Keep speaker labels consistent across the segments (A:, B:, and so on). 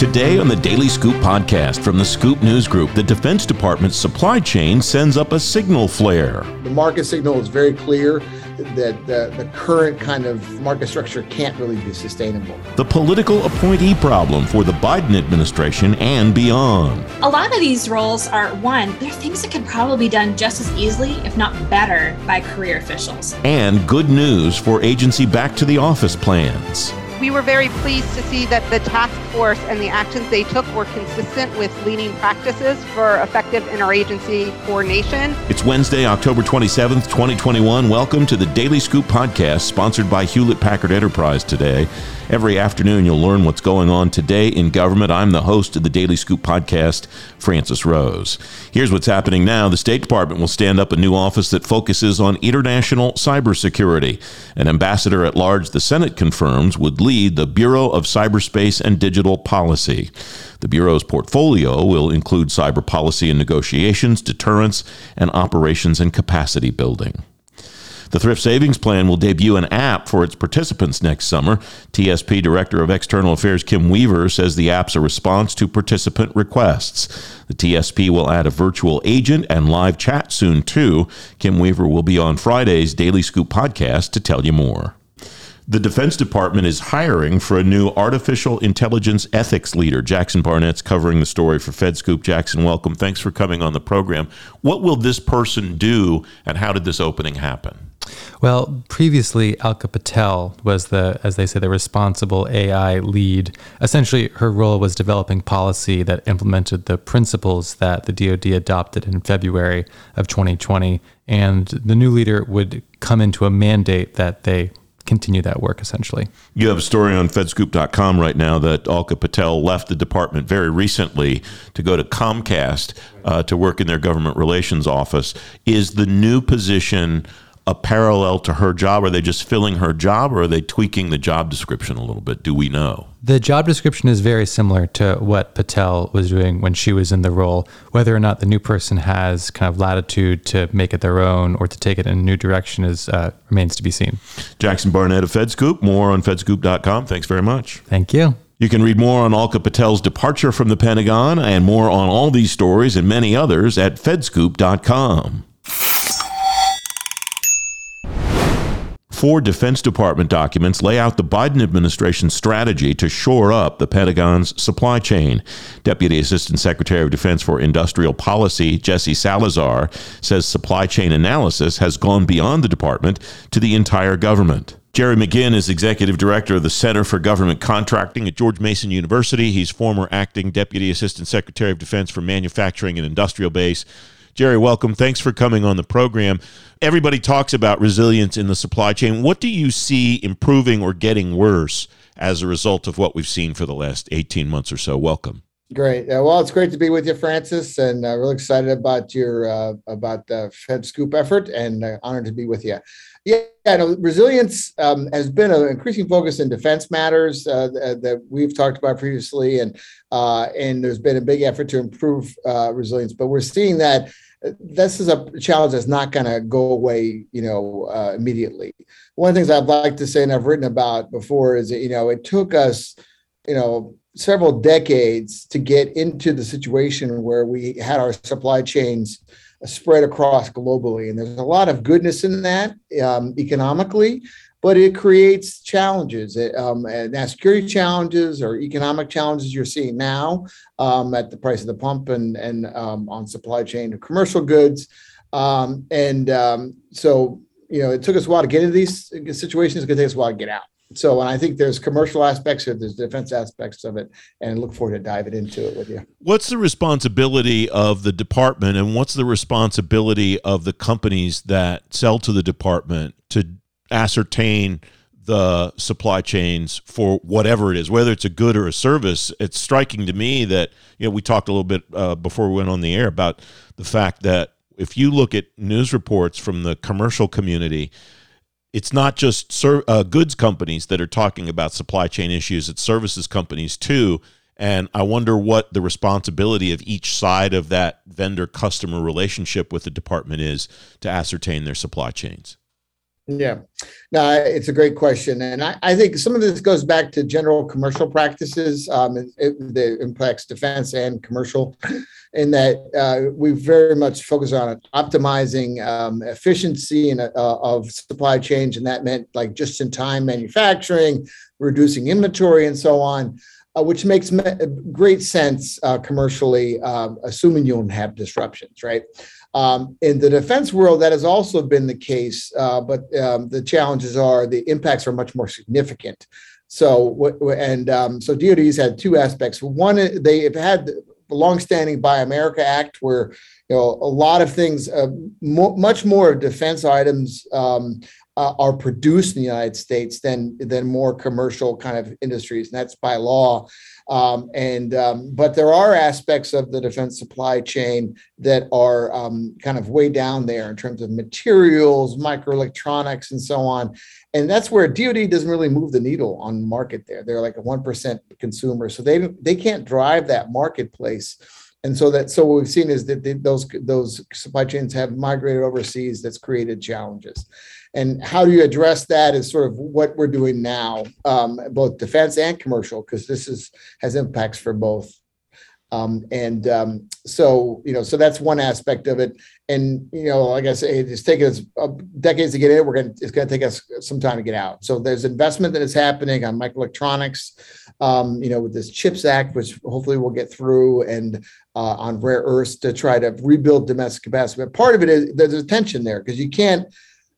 A: Today on the Daily Scoop podcast from the Scoop News Group, the Defense Department's supply chain sends up a signal flare.
B: The market signal is very clear that the, the current kind of market structure can't really be sustainable.
A: The political appointee problem for the Biden administration and beyond.
C: A lot of these roles are one, they're things that could probably be done just as easily, if not better, by career officials.
A: And good news for agency back to the office plans.
D: We were very pleased to see that the task force and the actions they took were consistent with leading practices for effective interagency coordination.
A: It's Wednesday, October 27th, 2021. Welcome to the Daily Scoop podcast, sponsored by Hewlett Packard Enterprise today. Every afternoon, you'll learn what's going on today in government. I'm the host of the Daily Scoop podcast, Francis Rose. Here's what's happening now. The State Department will stand up a new office that focuses on international cybersecurity. An ambassador at large, the Senate confirms, would lead the Bureau of Cyberspace and Digital Policy. The Bureau's portfolio will include cyber policy and negotiations, deterrence, and operations and capacity building. The Thrift Savings Plan will debut an app for its participants next summer. TSP Director of External Affairs Kim Weaver says the app's a response to participant requests. The TSP will add a virtual agent and live chat soon, too. Kim Weaver will be on Friday's Daily Scoop podcast to tell you more. The Defense Department is hiring for a new artificial intelligence ethics leader. Jackson Barnett's covering the story for FedScoop. Jackson, welcome. Thanks for coming on the program. What will this person do, and how did this opening happen?
E: Well, previously, Alka Patel was the, as they say, the responsible AI lead. Essentially, her role was developing policy that implemented the principles that the DoD adopted in February of 2020. And the new leader would come into a mandate that they continue that work essentially.
A: You have a story on fedscoop.com right now that Alka Patel left the department very recently to go to Comcast uh, to work in their government relations office. Is the new position a parallel to her job? Are they just filling her job or are they tweaking the job description a little bit? Do we know?
E: The job description is very similar to what Patel was doing when she was in the role. Whether or not the new person has kind of latitude to make it their own or to take it in a new direction is uh, remains to be seen.
A: Jackson Barnett of FedScoop. More on fedscoop.com. Thanks very much.
E: Thank you.
A: You can read more on Alka Patel's departure from the Pentagon and more on all these stories and many others at fedscoop.com. Four Defense Department documents lay out the Biden administration's strategy to shore up the Pentagon's supply chain. Deputy Assistant Secretary of Defense for Industrial Policy, Jesse Salazar, says supply chain analysis has gone beyond the department to the entire government. Jerry McGinn is executive director of the Center for Government Contracting at George Mason University. He's former acting deputy assistant secretary of defense for manufacturing and industrial base. Jerry, welcome. Thanks for coming on the program. Everybody talks about resilience in the supply chain. What do you see improving or getting worse as a result of what we've seen for the last 18 months or so? Welcome.
B: Great. Uh, well, it's great to be with you, Francis, and uh, really excited about your uh, about the Fed Scoop effort, and uh, honored to be with you. Yeah, no, resilience um, has been an increasing focus in defense matters uh, that we've talked about previously, and uh, and there's been a big effort to improve uh, resilience. But we're seeing that this is a challenge that's not going to go away, you know, uh, immediately. One of the things I'd like to say, and I've written about before, is that you know it took us, you know, several decades to get into the situation where we had our supply chains spread across globally. And there's a lot of goodness in that um, economically, but it creates challenges, um, and security challenges or economic challenges you're seeing now um, at the price of the pump and, and um, on supply chain of commercial goods. Um, and um, so, you know, it took us a while to get into these situations. It's going to take us a while to get out so I think there's commercial aspects of it, there's defense aspects of it, and I look forward to diving into it with you.
A: What's the responsibility of the department, and what's the responsibility of the companies that sell to the department to ascertain the supply chains for whatever it is, whether it's a good or a service? It's striking to me that you know we talked a little bit uh, before we went on the air about the fact that if you look at news reports from the commercial community it's not just ser- uh, goods companies that are talking about supply chain issues, it's services companies too. And I wonder what the responsibility of each side of that vendor customer relationship with the department is to ascertain their supply chains.
B: Yeah, no, it's a great question, and I, I think some of this goes back to general commercial practices um, it, that impacts defense and commercial, in that uh, we very much focus on optimizing um, efficiency and uh, of supply chain, and that meant like just-in-time manufacturing, reducing inventory, and so on. Uh, which makes me- great sense uh, commercially, um, assuming you don't have disruptions, right? Um, in the defense world, that has also been the case, uh, but um, the challenges are the impacts are much more significant. So, and um, so DoD's had two aspects. One, they have had the longstanding Buy America Act, where you know a lot of things, uh, mo- much more defense items um, uh, are produced in the United States than than more commercial kind of industries, and that's by law. Um, and um, but there are aspects of the defense supply chain that are um, kind of way down there in terms of materials, microelectronics, and so on. And that's where DoD doesn't really move the needle on market. There, they're like a one percent consumer, so they they can't drive that marketplace. And so that so what we've seen is that those those supply chains have migrated overseas. That's created challenges and how do you address that is sort of what we're doing now um, both defense and commercial because this is has impacts for both. Um, and um, so you know so that's one aspect of it. And you know like i say it's taken us uh, decades to get in. We're going to it's going to take us some time to get out. So there's investment that is happening on microelectronics um, you know with this chips act which hopefully we'll get through and uh, on rare earths to try to rebuild domestic capacity. But part of it is there's a tension there because you can't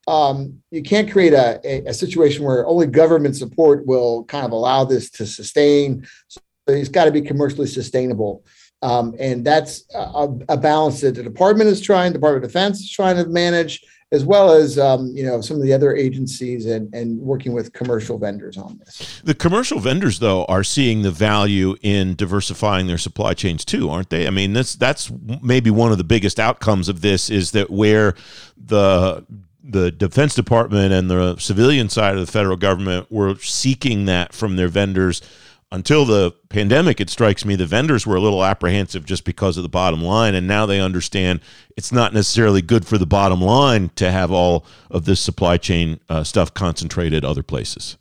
B: um, you can't create a, a, a, situation where only government support will kind of allow this to sustain. So it's got to be commercially sustainable. Um, and that's a, a, balance that the department is trying, Department of Defense is trying to manage, as well as um, you know some of the other agencies and, and working with commercial vendors on this.
A: The commercial vendors, though, are seeing the value in diversifying their supply chains too, aren't they? I mean, that's that's maybe one of the biggest outcomes of this is that where the the Defense Department and the civilian side of the federal government were seeking that from their vendors. Until the pandemic, it strikes me the vendors were a little apprehensive just because of the bottom line, and now they understand it's not necessarily good for the bottom line to have all of this supply chain uh, stuff concentrated other places.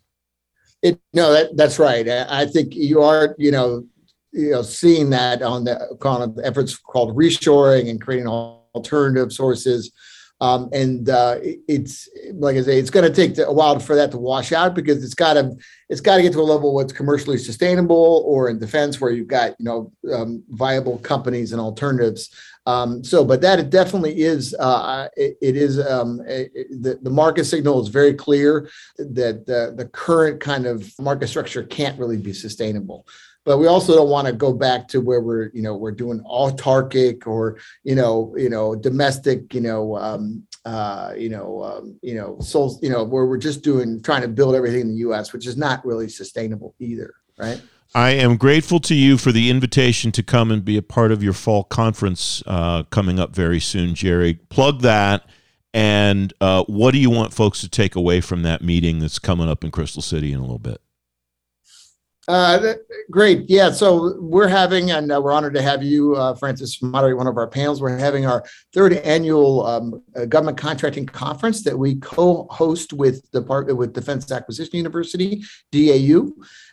B: It, no, that, that's right. I think you are, you know, you know, seeing that on the kind of efforts called reshoring and creating alternative sources um, and uh, it's like I say, it's going to take a while for that to wash out because it's got to it's got to get to a level where it's commercially sustainable, or in defense where you've got you know um, viable companies and alternatives. Um, so, but that it definitely is. Uh, it, it is um, it, the the market signal is very clear that the the current kind of market structure can't really be sustainable but we also don't want to go back to where we're you know we're doing autarkic or you know you know domestic you know um, uh, you know um, you know souls you know where we're just doing trying to build everything in the U.S., which is not really sustainable either, right?
A: I am grateful to you for the invitation to come and be a part of your fall conference uh, coming up very soon, Jerry. Plug that. And uh, what do you want folks to take away from that meeting that's coming up in Crystal City in a little bit?
B: Uh, great. Yeah. So we're having, and uh, we're honored to have you, uh, Francis, moderate one of our panels. We're having our third annual um, uh, government contracting conference that we co-host with the part with Defense Acquisition University, DAU.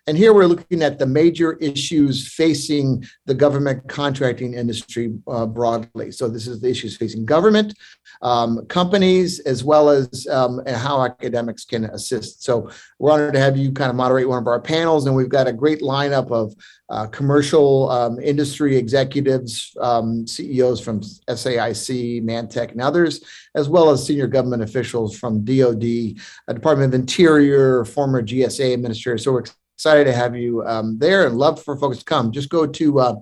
B: And here we're looking at the major issues facing the government contracting industry uh, broadly. So this is the issues facing government, um, companies, as well as um, how academics can assist. So we're honored to have you kind of moderate one of our panels, and we've got a great lineup of uh, commercial um, industry executives, um, CEOs from SAIC, Mantech, and others, as well as senior government officials from DoD, uh, Department of Interior, former GSA administrators. So we're excited to have you um, there and love for folks to come. Just go to uh,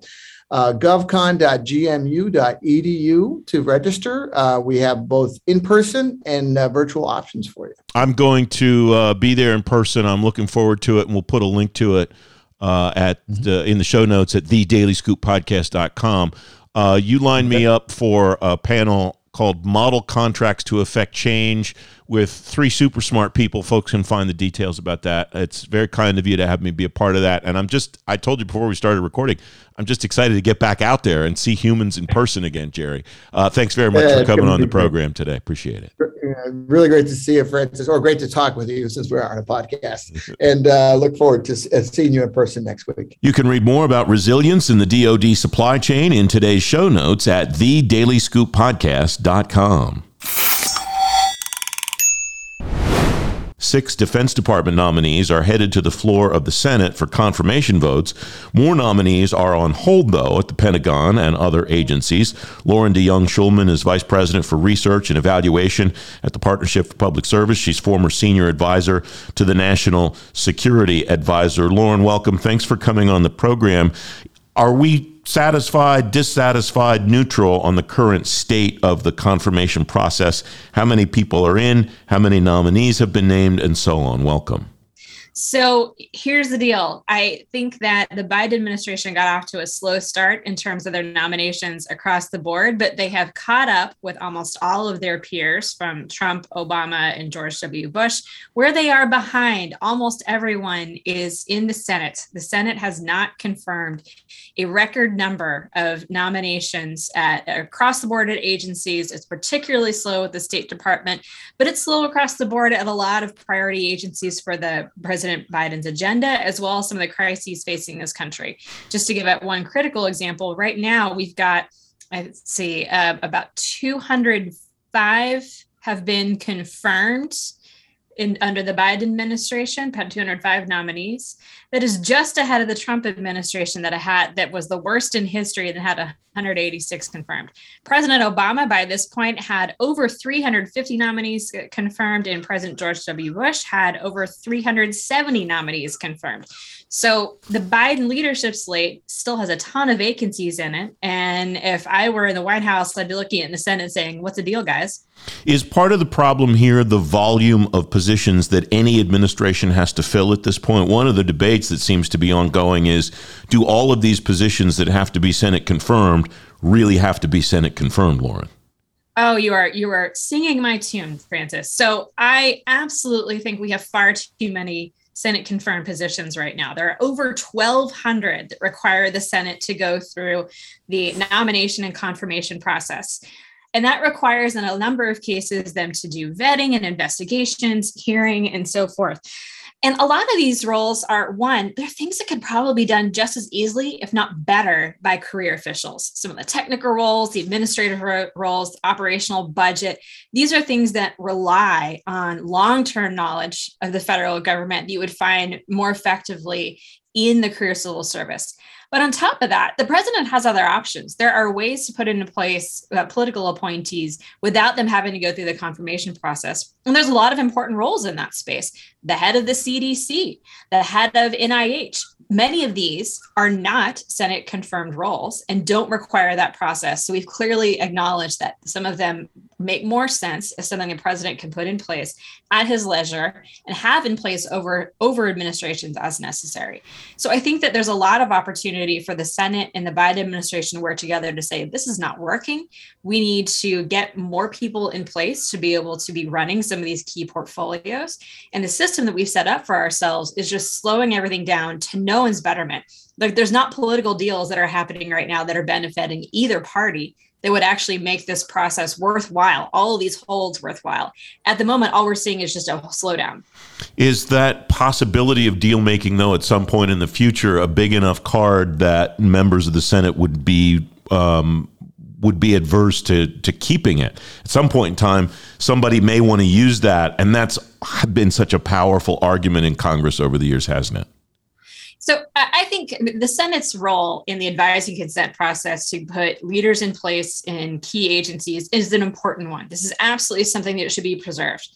B: uh, govcon.gmu.edu to register. Uh, we have both in person and uh, virtual options for you.
A: I'm going to uh, be there in person. I'm looking forward to it, and we'll put a link to it uh, at mm-hmm. in the show notes at thedailyscooppodcast.com. Uh, you lined me up for a panel called Model Contracts to Affect Change with three super smart people. Folks can find the details about that. It's very kind of you to have me be a part of that. And I'm just, I told you before we started recording, I'm just excited to get back out there and see humans in person again, Jerry. Uh, thanks very much
B: Yeah,
A: for coming on the program today. Appreciate it.
B: Really great to see you, Francis, or great to talk with you since we're on a podcast. And uh, look forward to uh, seeing you in person next week.
A: You can read more about resilience in the DoD supply chain in today's show notes at thedailyScoopPodcast.com. Six Defense Department nominees are headed to the floor of the Senate for confirmation votes. More nominees are on hold, though, at the Pentagon and other agencies. Loren DeJonge Schulman is Vice President for Research and Evaluation at the Partnership for Public Service. She's former Senior Advisor to the National Security Advisor. Loren, welcome. Thanks for coming on the program. Are we satisfied, dissatisfied, neutral on the current state of the confirmation process? How many people are in? How many nominees have been named? And so on. Welcome.
C: So here's the deal. I think that the Biden administration got off to a slow start in terms of their nominations across the board, but they have caught up with almost all of their peers from Trump, Obama, and George W. Bush. Where they are behind, almost everyone is in the Senate. The Senate has not confirmed a record number of nominations at across the board at agencies. It's particularly slow with the State Department, but it's slow across the board at a lot of priority agencies for the President Biden's agenda, as well as some of the crises facing this country. Just to give it one critical example, right now we've got, let's see, uh, about 205 have been confirmed in under the Biden administration, 205 nominees. That is just ahead of the Trump administration that had that was the worst in history that had 186 confirmed. President Obama, by this point, had over 350 nominees confirmed, and President George W. Bush had over 370 nominees confirmed. So the Biden leadership slate still has a ton of vacancies in it. And if I were in the White House, I'd be looking at the Senate saying, What's the deal, guys?
A: Is part of the problem here the volume of positions that any administration has to fill at this point? One of the debates that seems to be ongoing is do all of these positions that have to be Senate confirmed really have to be Senate confirmed, Loren?
C: Oh, you are you are singing my tune, Francis. So I absolutely think we have far too many Senate confirmed positions right now. There are over 1,200 that require the Senate to go through the nomination and confirmation process. And that requires, in a number of cases, them to do vetting and investigations, hearing, and so forth. And a lot of these roles are one, they're things that could probably be done just as easily, if not better, by career officials. Some of the technical roles, the administrative ro- roles, operational budget, these are things that rely on long term knowledge of the federal government that you would find more effectively in the career civil service. But on top of that, the president has other options. There are ways to put into place uh, political appointees without them having to go through the confirmation process. And there's a lot of important roles in that space. The head of the CDC, the head of NIH, many of these are not Senate confirmed roles and don't require that process. So we've clearly acknowledged that some of them make more sense as something the president can put in place at his leisure and have in place over over administrations as necessary. So I think that there's a lot of opportunity for the Senate and the Biden administration to work together to say this is not working. We need to get more people in place to be able to be running some of these key portfolios. And the system that we've set up for ourselves is just slowing everything down to no one's betterment. Like there's not political deals that are happening right now that are benefiting either party that would actually make this process worthwhile, all of these holds worthwhile. At the moment, all we're seeing is just a slowdown.
A: Is that possibility of deal making, though, at some point in the future, a big enough card that members of the Senate would be um, would be adverse to to keeping it? At some point in time, somebody may want to use that, and that's been such a powerful argument in Congress over the years, hasn't it?
C: So I think the Senate's role in the advising consent process to put leaders in place in key agencies is an important one. This is absolutely something that should be preserved.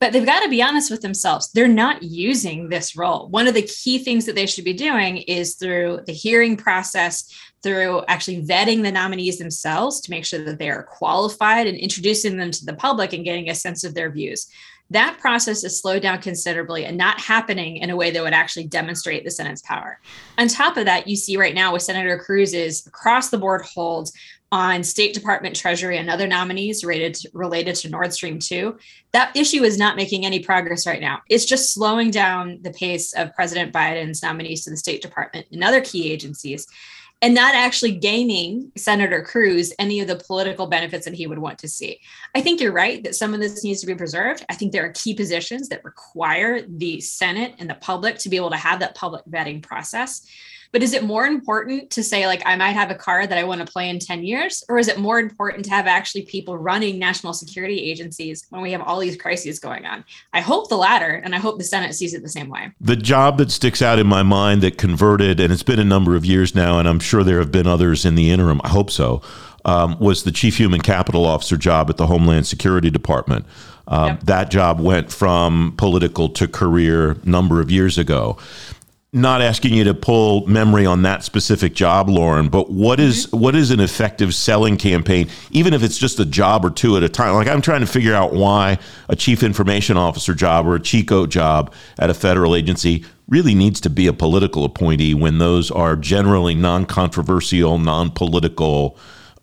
C: But they've got to be honest with themselves. They're not using this role. One of the key things that they should be doing is through the hearing process, through actually vetting the nominees themselves to make sure that they are qualified and introducing them to the public and getting a sense of their views that process is slowed down considerably and not happening in a way that would actually demonstrate the Senate's power. On top of that, you see right now with Senator Cruz's across the board hold on State Department Treasury and other nominees related to, related to Nord Stream 2. That issue is not making any progress right now. It's just slowing down the pace of President Biden's nominees to the State Department and other key agencies and not actually gaining Senator Cruz any of the political benefits that he would want to see. I think you're right that some of this needs to be preserved. I think there are key positions that require the Senate and the public to be able to have that public vetting process. But is it more important to say, like, I might have a car that I want to play in 10 years? Or is it more important to have actually people running national security agencies when we have all these crises going on? I hope the latter, and I hope the Senate sees it the same way.
A: The job that sticks out in my mind that converted, and it's been a number of years now, and I'm sure there have been others in the interim, I hope so, um, was the Chief Human Capital Officer job at the Homeland Security Department. Um, yep. That job went from political to career number of years ago not asking you to pull memory on that specific job, Loren, but what is, mm-hmm. what is an effective selling campaign, even if it's just a job or two at a time? Like I'm trying to figure out why a chief information officer job or a CHCO job at a federal agency really needs to be a political appointee when those are generally non-controversial, non-political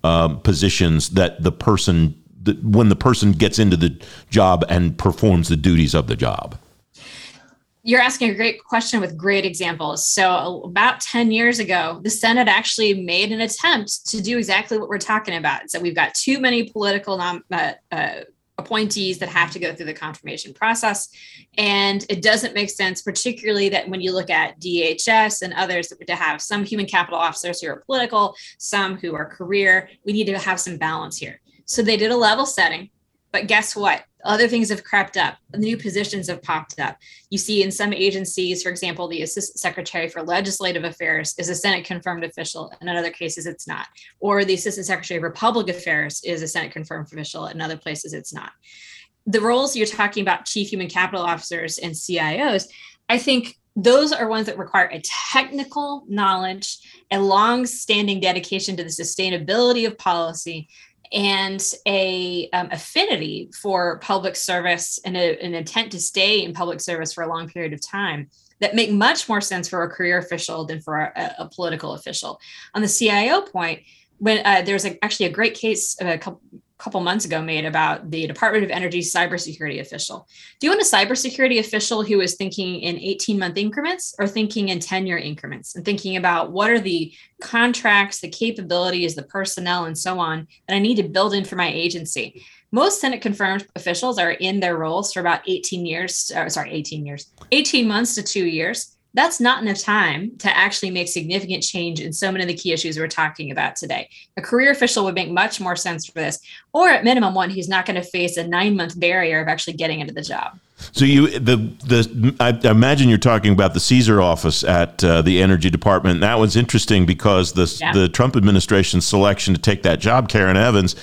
A: um, positions that the person that when the person gets into the job and performs the duties of the job
C: you're asking a great question with great examples. So, about 10 years ago, the Senate actually made an attempt to do exactly what we're talking about. So, we've got too many political nom- uh, uh, appointees that have to go through the confirmation process. And it doesn't make sense, particularly that when you look at DHS and others, to have some human capital officers who are political, some who are career. We need to have some balance here. So, they did a level setting. But guess what? other things have crept up. New positions have popped up. You see in some agencies for example the assistant secretary for legislative affairs is a senate confirmed official. And in other cases it's not. Or the assistant secretary for public affairs is a senate confirmed official. In other places it's not. The roles you're talking about chief human capital officers and cios i think those are ones that require a technical knowledge, a long standing dedication to the sustainability of policy, and a um, affinity for public service and a, an intent to stay in public service for a long period of time that make much more sense for a career official than for a, a political official. On the CIO point, when uh, there's a, actually a great case a couple, couple months ago made about the Department of Energy cybersecurity official. Do you want a cybersecurity official who is thinking in 18 month increments or thinking in 10 year increments and thinking about what are the contracts, the capabilities, the personnel, and so on that I need to build in for my agency? Most Senate confirmed officials are in their roles for about 18 years, uh, sorry, 18 years, 18 months to two years that's not enough time to actually make significant change in so many of the key issues we're talking about today. A career official would make much more sense for this, or at minimum, one who's not going to face a nine month barrier of actually getting into the job.
A: So you the the I imagine you're talking about the CESER office at uh, the Energy Department. That was interesting because the yeah. the Trump administration's selection to take that job, Karen Evans,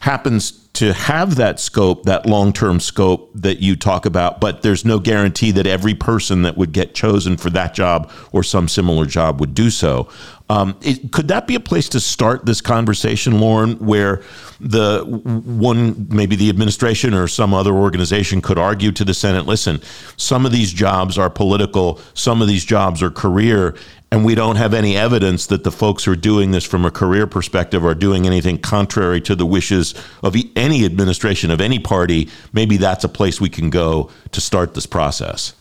A: happens to have that scope, that long term scope that you talk about, but there's no guarantee that every person that would get chosen for that job or some similar job would do so. Um, it, could that be a place to start this conversation, Loren, where the one, maybe the administration or some other organization could argue to the Senate listen, some of these jobs are political, some of these jobs are career, and we don't have any evidence that the folks who are doing this from a career perspective are doing anything contrary to the wishes of any administration of any party, maybe that's a place we can go to start this process.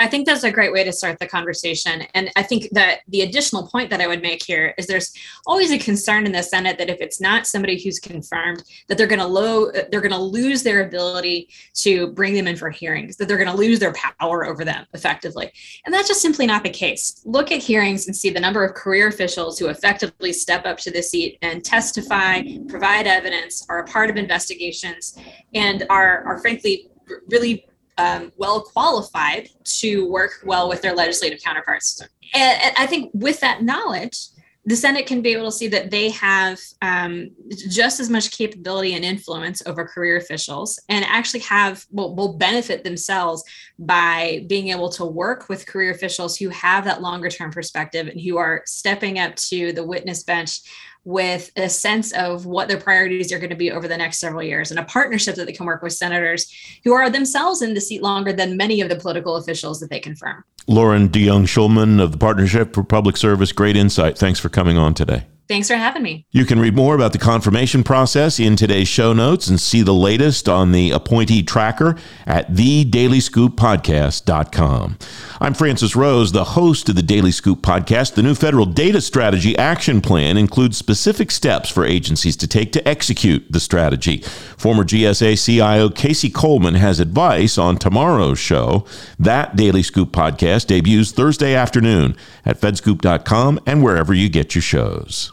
C: I think that's a great way to start the conversation. And I think that the additional point that I would make here is there's always a concern in the Senate that if it's not somebody who's confirmed, that they're going to low they're going to lose their ability to bring them in for hearings, that they're going to lose their power over them effectively. And that's just simply not the case. Look at hearings and see the number of career officials who effectively step up to the seat and testify, provide evidence, are a part of investigations, and are are frankly really um, well qualified to work well with their legislative counterparts. And, and, I think with that knowledge, the Senate can be able to see that they have um, just as much capability and influence over career officials and actually have will, will benefit themselves by being able to work with career officials who have that longer term perspective and who are stepping up to the witness bench with a sense of what their priorities are going to be over the next several years and a partnership that they can work with senators who are themselves in the seat longer than many of the political officials that they confirm.
A: Loren DeJonge Schulman of the Partnership for Public Service, great insight. Thanks for coming on today.
C: Thanks for having me.
A: You can read more about the confirmation process in today's show notes and see the latest on the appointee tracker at thedailyscooppodcast.com. I'm Francis Rose, the host of the Daily Scoop podcast. The new federal data strategy action plan includes specific steps for agencies to take to execute the strategy. Former GSA CIO Casey Coleman has advice on tomorrow's show. That Daily Scoop podcast debuts Thursday afternoon at fedscoop.com and wherever you get your shows.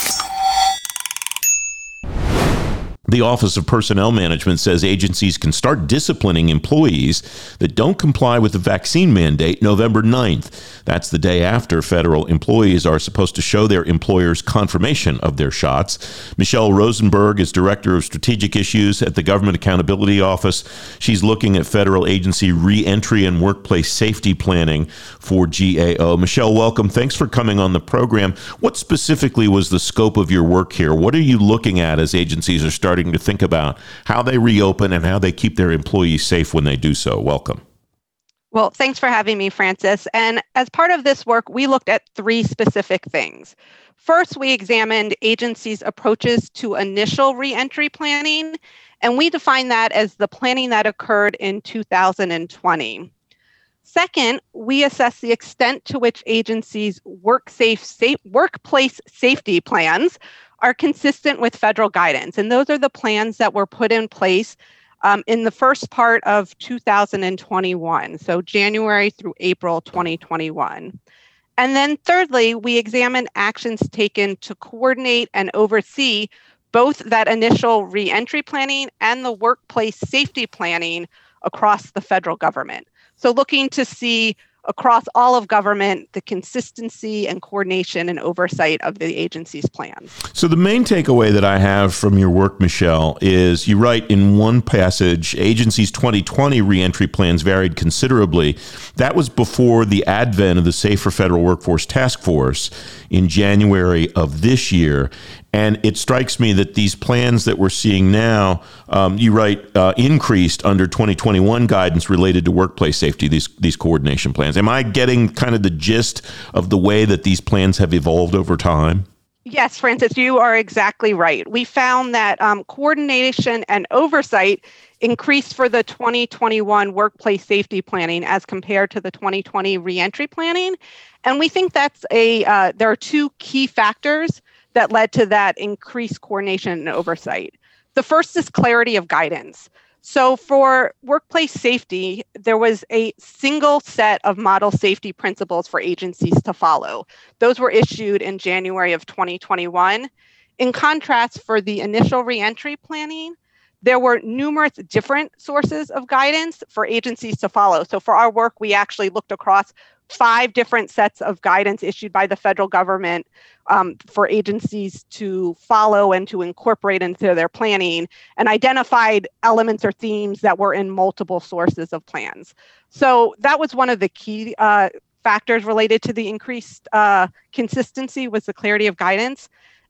A: The Office of Personnel Management says agencies can start disciplining employees that don't comply with the vaccine mandate November 9th. That's the day after federal employees are supposed to show their employers confirmation of their shots. Michelle Rosenberg is Director of Strategic Issues at the Government Accountability Office. She's looking at federal agency reentry and workplace safety planning for GAO. Michelle, welcome. Thanks for coming on the program. What specifically was the scope of your work here? What are you looking at as agencies are starting? Starting to think about how they reopen and how they keep their employees safe when they do so. Welcome.
D: Well, thanks for having me, Francis. And as part of this work, we looked at three specific things. First, we examined agencies' approaches to initial reentry planning, and we define that as the planning that occurred in 2020. Second, we assess the extent to which agencies' work safe, safe, workplace safety plans are consistent with federal guidance. And those are the plans that were put in place um, in the first part of 2021, so January through April 2021. And then thirdly, we examine actions taken to coordinate and oversee both that initial reentry planning and the workplace safety planning across the federal government. So looking to see across all of government the consistency and coordination and oversight of the agency's plans.
A: So, the main takeaway that I have from your work, Michelle, is you write in one passage agencies' 2020 reentry plans varied considerably. That was before the advent of the Safer Federal Workforce Task Force in January of this year. And it strikes me that these plans that we're seeing now, um, you write, uh, increased under 2021 guidance related to workplace safety, these, these coordination plans. Am I getting kind of the gist of the way that these plans have evolved over time?
D: Yes, Francis, you are exactly right. We found that um, coordination and oversight increased for the 2021 workplace safety planning as compared to the 2020 reentry planning. And we think that's a, uh, there are two key factors that led to that increased coordination and oversight. The first is clarity of guidance. So, for workplace safety, there was a single set of model safety principles for agencies to follow. Those were issued in January of 2021. In contrast, for the initial reentry planning, there were numerous different sources of guidance for agencies to follow. So, for our work, we actually looked across five different sets of guidance issued by the federal government um, for agencies to follow and to incorporate into their planning and identified elements or themes that were in multiple sources of plans. So that was one of the key uh, factors related to the increased uh, consistency was the clarity of guidance.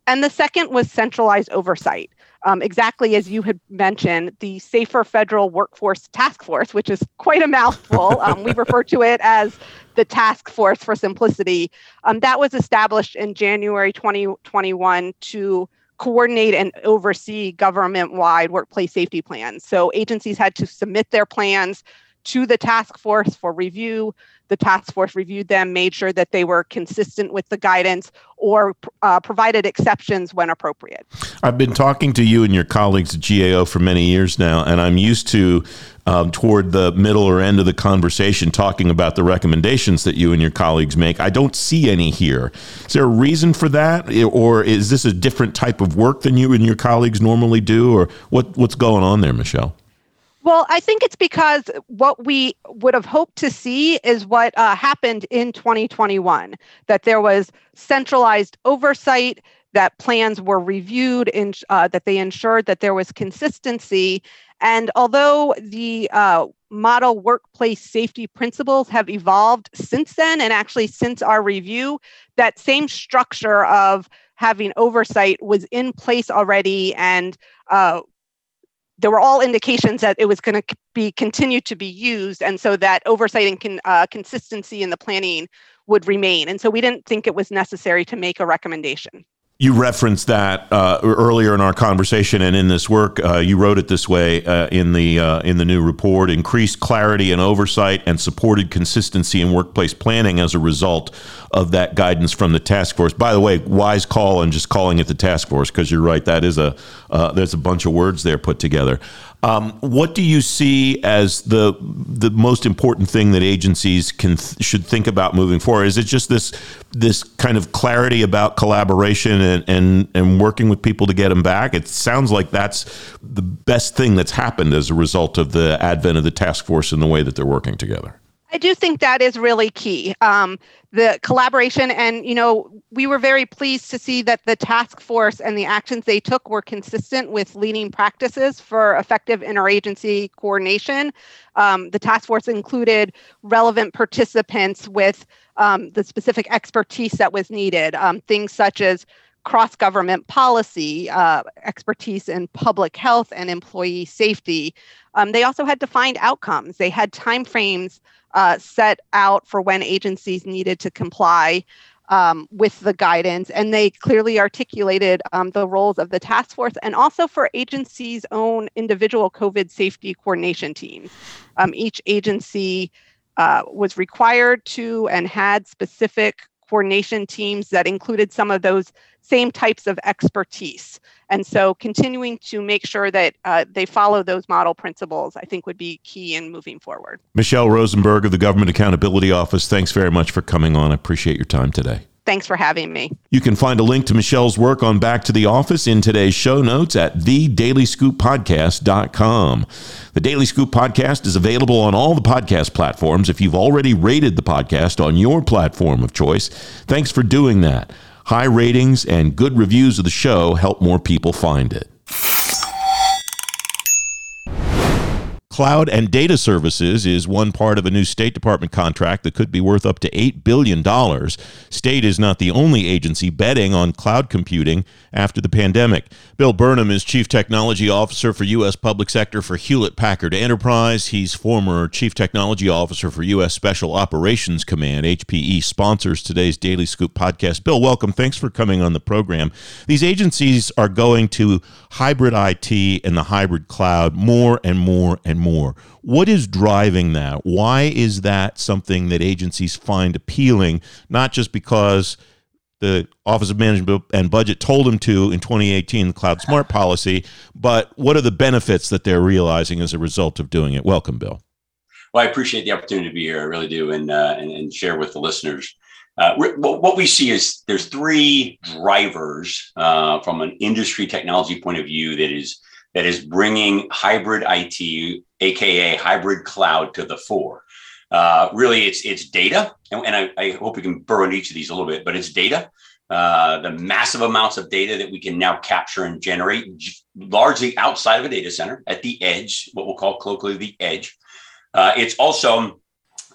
D: And the second was centralized oversight. Um, exactly as you had mentioned, the Safer Federal Workforce Task Force, which is quite a mouthful. Um, we refer to it as the task force for simplicity. Um, that was established in January 2021 to coordinate and oversee government wide workplace safety plans. So agencies had to submit their plans to the task force for review. The task force reviewed them, made sure that they were consistent with the guidance, or uh, provided exceptions when appropriate.
A: I've been talking to you and your colleagues at GAO for many years now, and I'm used to, um, toward the middle or end of the conversation, talking about the recommendations that you and your colleagues make. I don't see any here. Is there a reason for that, or is this a different type of work than you and your colleagues normally do, or what, what's going on there, Michelle?
D: Well, I think it's because what we would have hoped to see is what uh, happened in 2021 that there was centralized oversight, that plans were reviewed, in, uh, that they ensured that there was consistency. And although the uh, model workplace safety principles have evolved since then, and actually since our review, that same structure of having oversight was in place already and uh, there were all indications that it was going to be continued to be used, and so that oversight and con, uh, consistency in the planning would remain. And so we didn't think it was necessary to make a recommendation.
A: You referenced that uh, earlier in our conversation, and in this work, uh, you wrote it this way uh, in the uh, in the new report: increased clarity and oversight, and supported consistency in workplace planning as a result of that guidance from the task force. By the way, wise call and just calling it the task force because you're right. That is a uh, there's a bunch of words there put together. Um, what do you see as the the most important thing that agencies can should think about moving forward? Is it just this this kind of clarity about collaboration and, and and working with people to get them back? It sounds like that's the best thing that's happened as a result of the advent of the task force and the way that they're working together.
D: I do think that is really key. Um, the collaboration, and you know, we were very pleased to see that the task force and the actions they took were consistent with leading practices for effective interagency coordination. Um, the task force included relevant participants with um, the specific expertise that was needed, um, things such as cross government policy, uh, expertise in public health and employee safety. Um, they also had defined outcomes. They had timeframes uh, set out for when agencies needed to comply um, with the guidance, and they clearly articulated um, the roles of the task force and also for agencies' own individual COVID safety coordination teams. Um, each agency uh, was required to and had specific coordination teams that included some of those same types of expertise. And so continuing to make sure that uh, they follow those model principles, I think would be key in moving forward.
A: Michelle Rosenberg of the Government Accountability Office, thanks very much for coming on. I appreciate your time today.
D: Thanks for having me.
A: You can find a link to Michelle's work on Back to the Office in today's show notes at thedailyscooppodcast.com. The Daily Scoop podcast is available on all the podcast platforms. If you've already rated the podcast on your platform of choice, thanks for doing that. High ratings and good reviews of the show help more people find it. Cloud and data services is one part of a new State Department contract that could be worth up to $8 billion. State is not the only agency betting on cloud computing after the pandemic. Bill Burnham is Chief Technology Officer for U.S. Public Sector for Hewlett Packard Enterprise. He's former Chief Technology Officer for U.S. Special Operations Command. HPE sponsors today's Daily Scoop podcast. Bill, welcome. Thanks for coming on the program. These agencies are going to hybrid IT and the hybrid cloud more and more and more. What is driving that? Why is that something that agencies find appealing, not just because the Office of Management and Budget told them to in 2018, the Cloud Smart policy, but what are the benefits that they're realizing as a result of doing it? Welcome, Bill.
F: Well, I appreciate the opportunity to be here. I really do, and uh, and, and, share with the listeners. Uh, what we see is there's three drivers uh, from an industry technology point of view that is that is bringing hybrid IT, aka hybrid cloud, to the fore. Uh, really, it's it's data, and, and I, I, hope we can burrow into each of these a little bit. But it's data, uh, the massive amounts of data that we can now capture and generate, largely outside of a data center at the edge, what we'll call colloquially the edge. Uh, it's also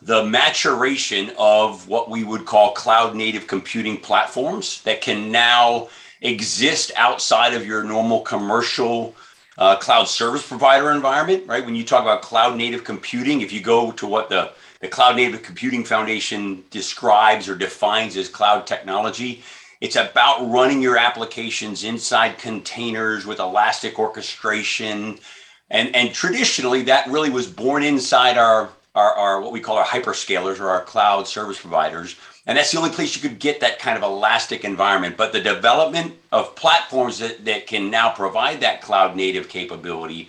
F: the maturation of what we would call cloud native computing platforms that can now exist outside of your normal commercial uh, cloud service provider environment, right? When you talk about cloud native computing, if you go to what the, the Cloud Native Computing Foundation describes or defines as cloud technology, it's about running your applications inside containers with elastic orchestration. And, and traditionally, that really was born inside our, our, our what we call our hyperscalers or our cloud service providers and that's the only place you could get that kind of elastic environment. But the development of platforms that, that can now provide that cloud native capability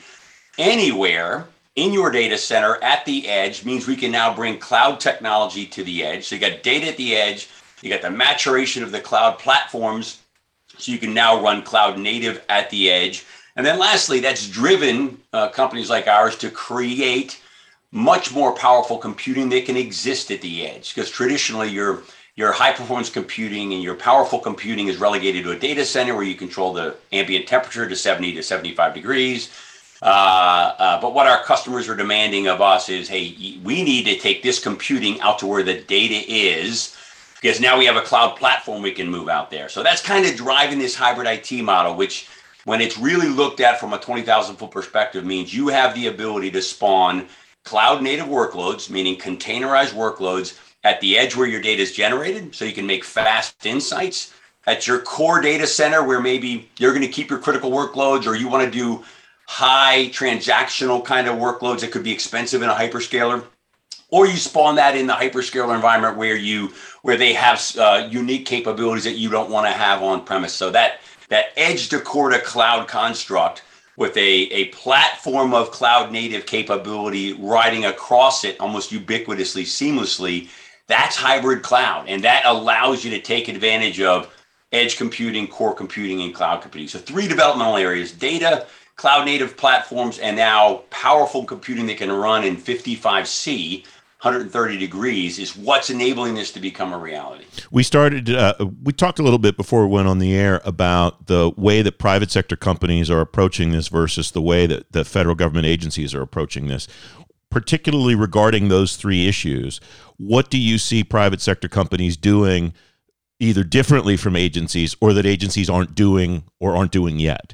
F: anywhere in your data center at the edge means we can now bring cloud technology to the edge. So you got data at the edge, you got the maturation of the cloud platforms. So you can now run cloud native at the edge. And then lastly, that's driven uh, companies like ours to create much more powerful computing that can exist at the edge. Because traditionally your your high performance computing and your powerful computing is relegated to a data center where you control the ambient temperature to 70 to 75 degrees. Uh, uh, but what our customers are demanding of us is hey we need to take this computing out to where the data is because now we have a cloud platform we can move out there. So that's kind of driving this hybrid it model which when it's really looked at from a 20000 foot perspective means you have the ability to spawn cloud native workloads, meaning containerized workloads at the edge where your data is generated, so you can make fast insights. at your core data center where maybe you're going to keep your critical workloads or you want to do high transactional kind of workloads that could be expensive in a hyperscaler or you spawn that in the hyperscaler environment where you where they have uh, unique capabilities that you don't want to have on premise so that that edge to core to cloud construct with a, a platform of cloud native capability riding across it almost ubiquitously seamlessly that's hybrid cloud and that allows you to take advantage of edge computing, core computing, and cloud computing. So, three developmental areas data, cloud native platforms, and now powerful computing that can run in 55C. 130 degrees is what's enabling this to become a reality.
A: We started, uh, we talked a little bit before we went on the air about the way that private sector companies are approaching this versus the way that the federal government agencies are approaching this. Particularly regarding those three issues, what do you see private sector companies doing either differently from agencies or that agencies aren't doing or aren't doing yet?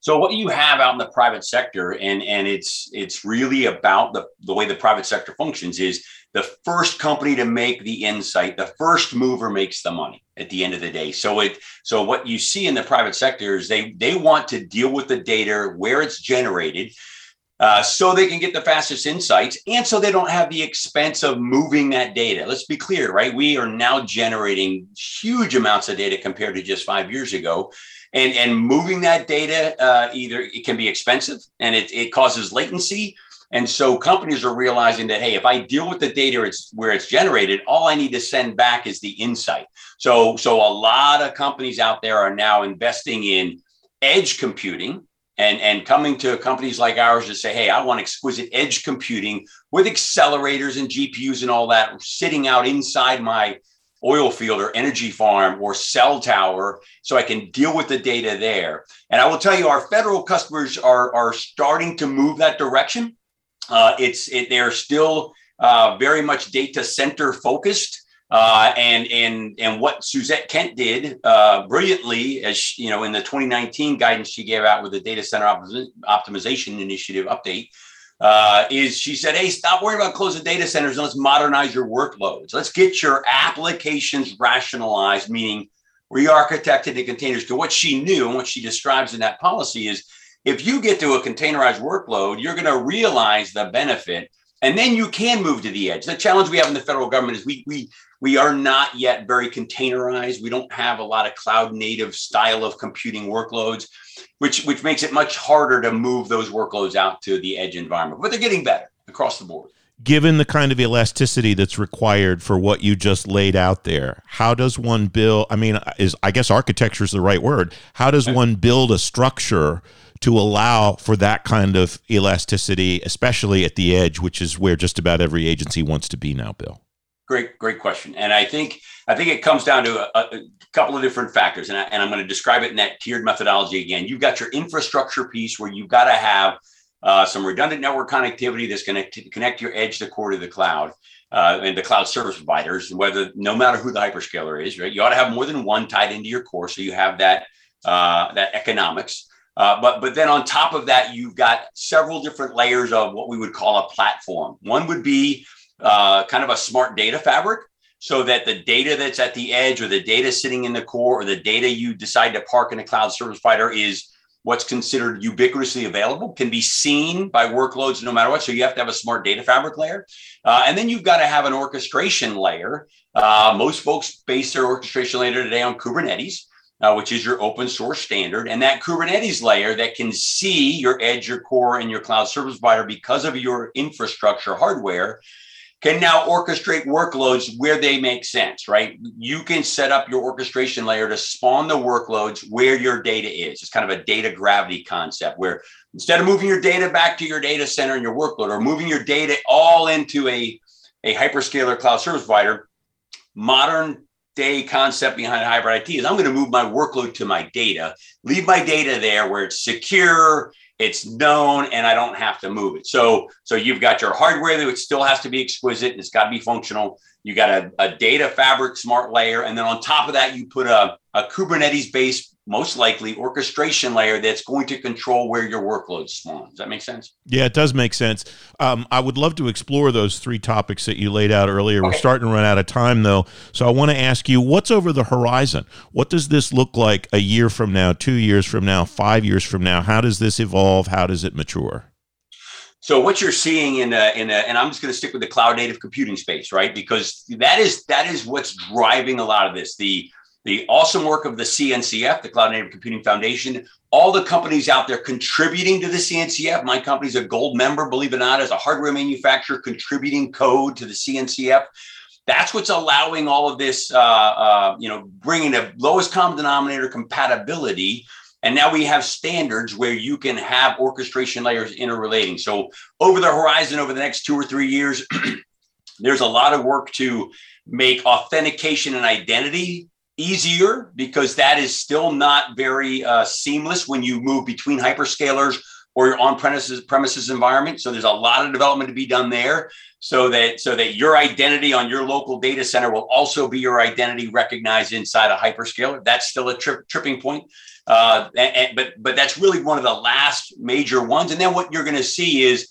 F: So what you have out in the private sector, and and it's it's really about the the way the private sector functions is the first company to make the insight, the first mover makes the money at the end of the day. So it so what you see in the private sector is they they want to deal with the data where it's generated uh, so they can get the fastest insights and so they don't have the expense of moving that data. Let's be clear, right? We are now generating huge amounts of data compared to just five years ago. And, and moving that data, uh, either it can be expensive and it, it causes latency. And so companies are realizing that, hey, if I deal with the data it's where it's generated, all I need to send back is the insight. So, so a lot of companies out there are now investing in edge computing, and and coming to companies like ours to say hey i want exquisite edge computing with accelerators and gpus and all that sitting out inside my oil field or energy farm or cell tower so i can deal with the data there. And i will tell you our federal customers are are starting to move that direction. Uh, it's it, they're still uh, very much data center focused. Uh, and and and what Suzette Kent did uh, brilliantly, as she, you know, in the 2019 guidance she gave out with the data center optimization initiative update, uh, is she said, "Hey, stop worrying about closing data centers and let's modernize your workloads. Let's get your applications rationalized, meaning re-architected in containers." To what she knew and what she describes in that policy is, if you get to a containerized workload, you're going to realize the benefit and then you can move to the edge. The challenge we have in the federal government is we we we are not yet very containerized. We don't have a lot of cloud native style of computing workloads, which which makes it much harder to move those workloads out to the edge environment. But they're getting better across the board.
A: Given the kind of elasticity that's required for what you just laid out there, how does one build? I mean, is I guess architecture is the right word. How does one build a structure to allow for that kind of elasticity, especially at the edge, which is where just about every agency wants to be now, Bill?
F: Great, great question. And I think I think it comes down to a, a couple of different factors, and, I, and I'm going to describe it in that tiered methodology again. You've got your infrastructure piece where you've got to have uh, some redundant network connectivity that's going to connect your edge to core to the cloud. Uh, and the cloud service providers, whether no matter who the hyperscaler is, right? You ought to have more than one tied into your core, so you have that uh, that economics. Uh, but but then on top of that, you've got several different layers of what we would call a platform. One would be uh, kind of a smart data fabric so that the data that's at the edge or the data sitting in the core or the data you decide to park in a cloud service provider is what's considered ubiquitously available can be seen by workloads no matter what. So you have to have a smart data fabric layer. Uh, and then you've got to have an orchestration layer. Uh, most folks base their orchestration layer today on kubernetes uh, which is your open source standard. And that kubernetes layer that can see your edge your core and your cloud service provider because of your infrastructure hardware can now orchestrate workloads where they make sense, right? You can set up your orchestration layer to spawn the workloads where your data is. It's kind of a data gravity concept where instead of moving your data back to your data center and your workload or moving your data all into a, a hyperscaler cloud service provider, modern day concept behind hybrid IT is I'm going to move my workload to my data, leave my data there where it's secure, it's known and I don't have to move it. So, so you've got your hardware that still has to be exquisite and it's got to be functional. You got a, a data fabric smart layer. And then on top of that, you put a, a Kubernetes based most likely orchestration layer that's going to control where your workloads spawn. Does that make sense?
A: Yeah, it does make sense. Um, I would love to explore those three topics that you laid out earlier. Okay. We're starting to run out of time, though. So I want to ask you what's over the horizon? What does this look like a year from now, two years from now, five years from now? How does this evolve? How does it mature?
F: So what you're seeing in a, in a, and I'm just going to stick with the cloud native computing space, right? Because that is that is what's driving a lot of this. The the awesome work of the CNCF, the Cloud Native Computing Foundation, all the companies out there contributing to the CNCF. My company's a gold member, believe it or not, as a hardware manufacturer contributing code to the CNCF. That's what's allowing all of this, uh, uh, you know, bringing the lowest common denominator compatibility. And now we have standards where you can have orchestration layers interrelating. So over the horizon, over the next two or three years, there's a lot of work to make authentication and identity easier because that is still not very uh, seamless when you move between hyperscalers or your on-premises premises environment. So there's a lot of development to be done there, so that so that your identity on your local data center will also be your identity recognized inside a hyperscaler. That's still a tri- tripping point, uh, and, and, but but that's really one of the last major ones. And then what you're going to see is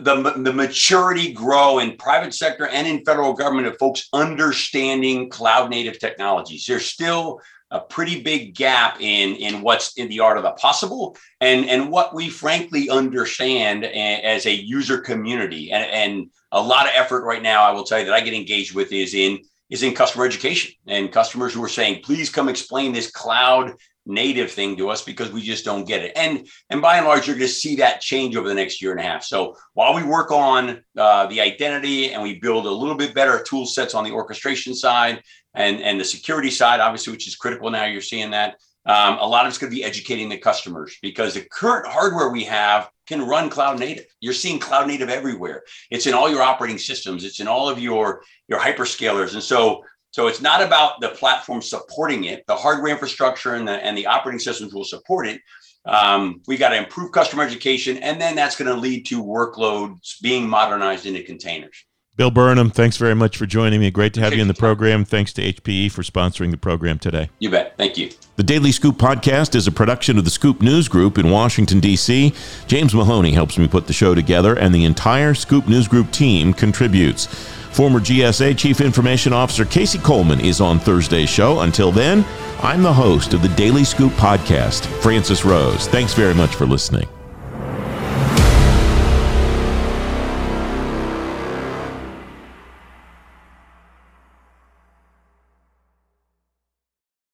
F: the, the maturity grow in private sector and in federal government of folks understanding cloud native technologies. There's still a pretty big gap in in what's in the art of the possible and and what we frankly understand as a user community and and a lot of effort right now i will tell you that i get engaged with is in is in customer education and customers who are saying please come explain this cloud native thing to us because we just don't get it. And and by and large, you're going to see that change over the next year and a half. So while we work on uh, the identity and we build a little bit better tool sets on the orchestration side and and the security side, obviously, which is critical now, you're seeing that. Um, a lot of it's going to be educating the customers because the current hardware we have can run cloud native. You're seeing cloud native everywhere. It's in all your operating systems. It's in all of your your hyperscalers. And so so it's not about the platform supporting it. The hardware infrastructure and the, and the operating systems will support it. Um, we got to improve customer education, and then that's going to lead to workloads being modernized into containers.
A: Bill Burnham, thanks very much for joining me. Great to have you in the program. Thanks to HPE for sponsoring the program today.
F: You bet. Thank you.
A: The Daily Scoop podcast is a production of the Scoop News Group in Washington, D.C. James Mahoney helps me put the show together, and the entire Scoop News Group team contributes. Former GSA Chief Information Officer Casey Coleman is on Thursday's show. Until then, I'm the host of the Daily Scoop podcast, Francis Rose. Thanks very much for listening.